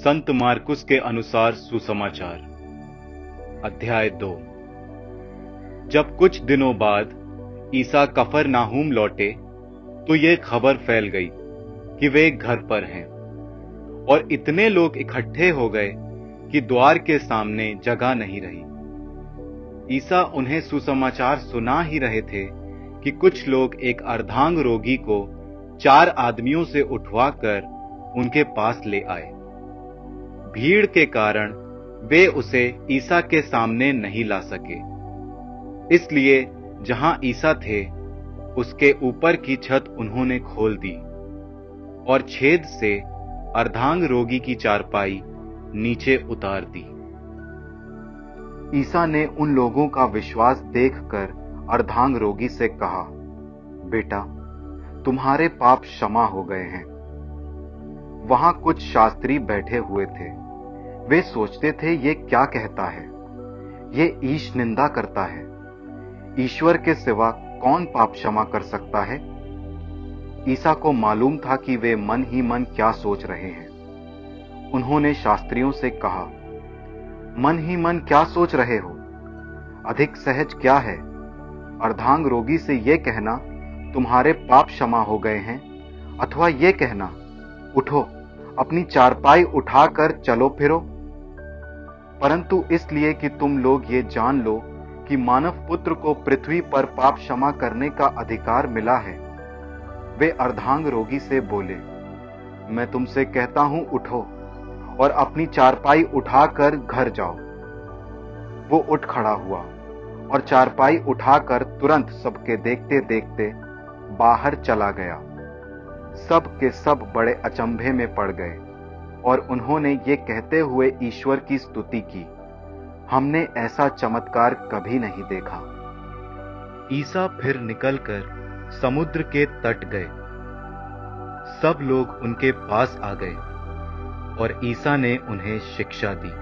संत मार्कुस के अनुसार सुसमाचार। अध्याय दो। जब कुछ दिनों बाद ईसा कफर नाहूम लौटे तो यह खबर फैल गई कि वे घर पर हैं और इतने लोग इकट्ठे हो गए कि द्वार के सामने जगह नहीं रही। ईसा उन्हें सुसमाचार सुना ही रहे थे कि कुछ लोग एक अर्धांग रोगी को चार आदमियों से उठवाकर उनके पास ले आए। भीड़ के कारण वे उसे ईसा के सामने नहीं ला सके। इसलिए जहाँ ईसा थे, उसके ऊपर की छत उन्होंने खोल दी और छेद से अर्धांग रोगी की चारपाई नीचे उतार दी। ईसा ने उन लोगों का विश्वास देखकर अर्धांग रोगी से कहा, बेटा, तुम्हारे पाप क्षमा हो गए हैं। वहाँ कुछ शास्त्री बैठे हुए थे। वे सोचते थे, ये क्या कहता है? ये ईश निंदा करता है। ईश्वर के सिवा कौन पाप क्षमा कर सकता है? ईसा को मालूम था कि वे मन ही मन क्या सोच रहे हैं। उन्होंने शास्त्रियों से कहा, मन ही मन क्या सोच रहे हो? अधिक सहज क्या है? अर्धांग रोगी से यह कहना, तुम्हारे पाप क्षमा हो गए हैं, अथवा यह कहना उठो, अपनी चारपाई उठाकर चलो फिरो। परंतु इसलिए कि तुम लोग ये जान लो कि मानव पुत्र को पृथ्वी पर पाप क्षमा करने का अधिकार मिला है। वे अर्धांग रोगी से बोले, मैं तुमसे कहता हूँ, उठो और अपनी चारपाई उठाकर घर जाओ। वो उठ खड़ा हुआ और चारपाई उठाकर तुरंत सबके देखते देखते बाहर चला गया। सब के सब बड़े अचंभे में पड़ गए, और उन्होंने ये कहते हुए ईश्वर की स्तुति की, हमने ऐसा चमत्कार कभी नहीं देखा। ईसा फिर निकलकर समुद्र के तट गए। सब लोग उनके पास आ गए, और ईसा ने उन्हें शिक्षा दी।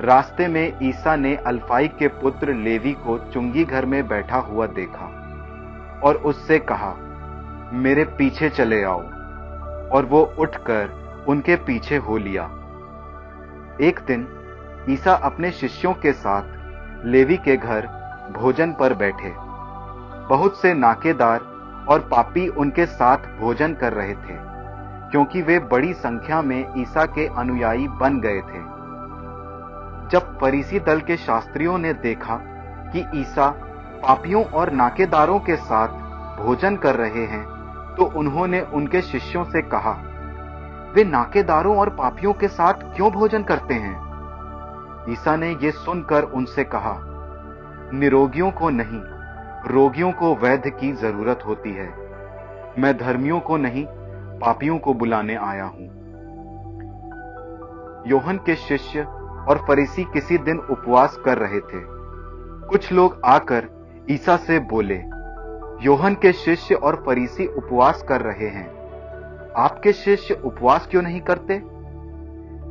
रास्ते में ईसा ने अल्फाई के पुत्र लेवी को चुंगी घर में बैठा हुआ देखा, और उससे कहा मेरे पीछे चले आओ। और वो उठकर उनके पीछे हो लिया। एक दिन ईसा अपने शिष्यों के साथ लेवी के घर भोजन पर बैठे। बहुत से नाकेदार और पापी उनके साथ भोजन कर रहे थे, क्योंकि वे बड़ी संख्या में ईसा के अनुयायी बन गए थे। जब फरीसी दल के शास्त्रियों ने देखा कि ईसा पापियों और नाकेदारों के साथ भोजन कर रहे हैं तो उन्होंने उनके शिष्यों से कहा, वे नाकेदारों और पापियों के साथ क्यों भोजन करते हैं? ईसा ने यह सुनकर उनसे कहा, निरोगियों को नहीं, रोगियों को वैध की ज़रूरत होती है। मैं धर्मियों को नहीं, पापियों को बुलाने आया हूँ। योहन के शिष्य और फरीसी किसी दिन उपवास कर रहे थे। कुछ लोग आकर ईसा से बोले योहन के शिष्य और फरीसी उपवास कर रहे हैं। आपके शिष्य उपवास क्यों नहीं करते?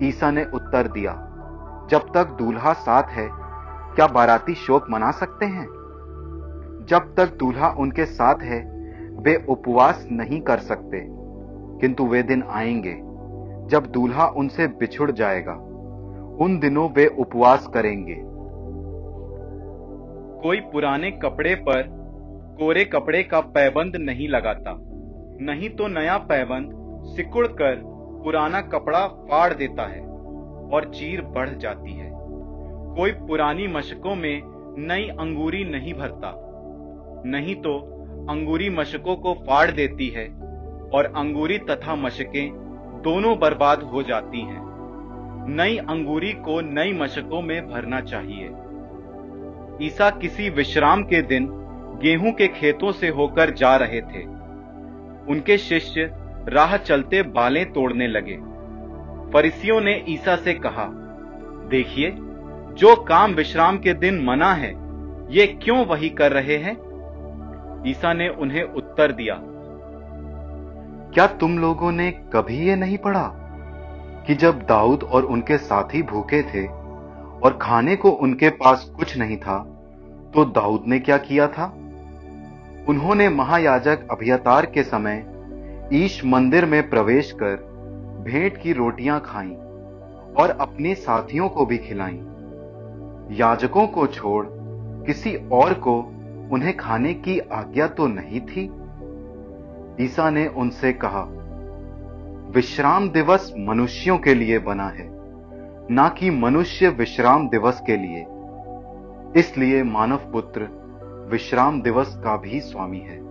ईसा ने उत्तर दिया, जब तक दूल्हा साथ है, क्या बाराती शोक मना सकते हैं? जब तक दूल्हा उनके साथ है, वे उपवास नहीं कर सकते, किंतु वे दिन आएँगे, जब दूल्हा उनसे बिछुड़ जाएगा। उन दिनों वे उपवास करेंगे। कोई पुराने कपड़े पर कोरे कपड़े का पैबंद नहीं लगाता। नहीं तो नया पैबंद सिकुड़ कर पुराना कपड़ा फाड़ देता है और चीर बढ़ जाती है। कोई पुरानी मशकों में नई अंगूरी नहीं भरता। नहीं तो अंगूरी मशकों को फाड़ देती है और अंगूरी तथा मशकें दोनों बर्बाद हो जाती हैं। नई अंगूरी को नई मशकों में भरना चाहिए। ईसा किसी विश्राम के दिन गेहूँ के खेतों से होकर जा रहे थे। उनके शिष्य राह चलते बालें तोड़ने लगे। फरिसियों ने ईसा से कहा, देखिए, जो काम विश्राम के दिन मना है, ये क्यों वही कर रहे हैं? ईसा ने उन्हें उत्तर दिया, क्या तुम लोगों ने कभी ये नहीं पढ़ा कि जब दाऊद और उनके साथी भूखे थे और खाने को उनके पास कुछ नहीं था तो दाऊद ने क्या किया था? उन्होंने महायाजक अभियतार के समय ईश मंदिर में प्रवेश कर भेंट की रोटियाँ खाई और अपने साथियों को भी खिलाई। याजकों को छोड़ किसी और को उन्हें खाने की आज्ञा तो नहीं थी? ईसा ने उनसे कहा, विश्राम दिवस मनुष्यों के लिए बना है, ना कि मनुष्य विश्राम दिवस के लिए। इसलिए मानव पुत्र विश्राम दिवस का भी स्वामी है।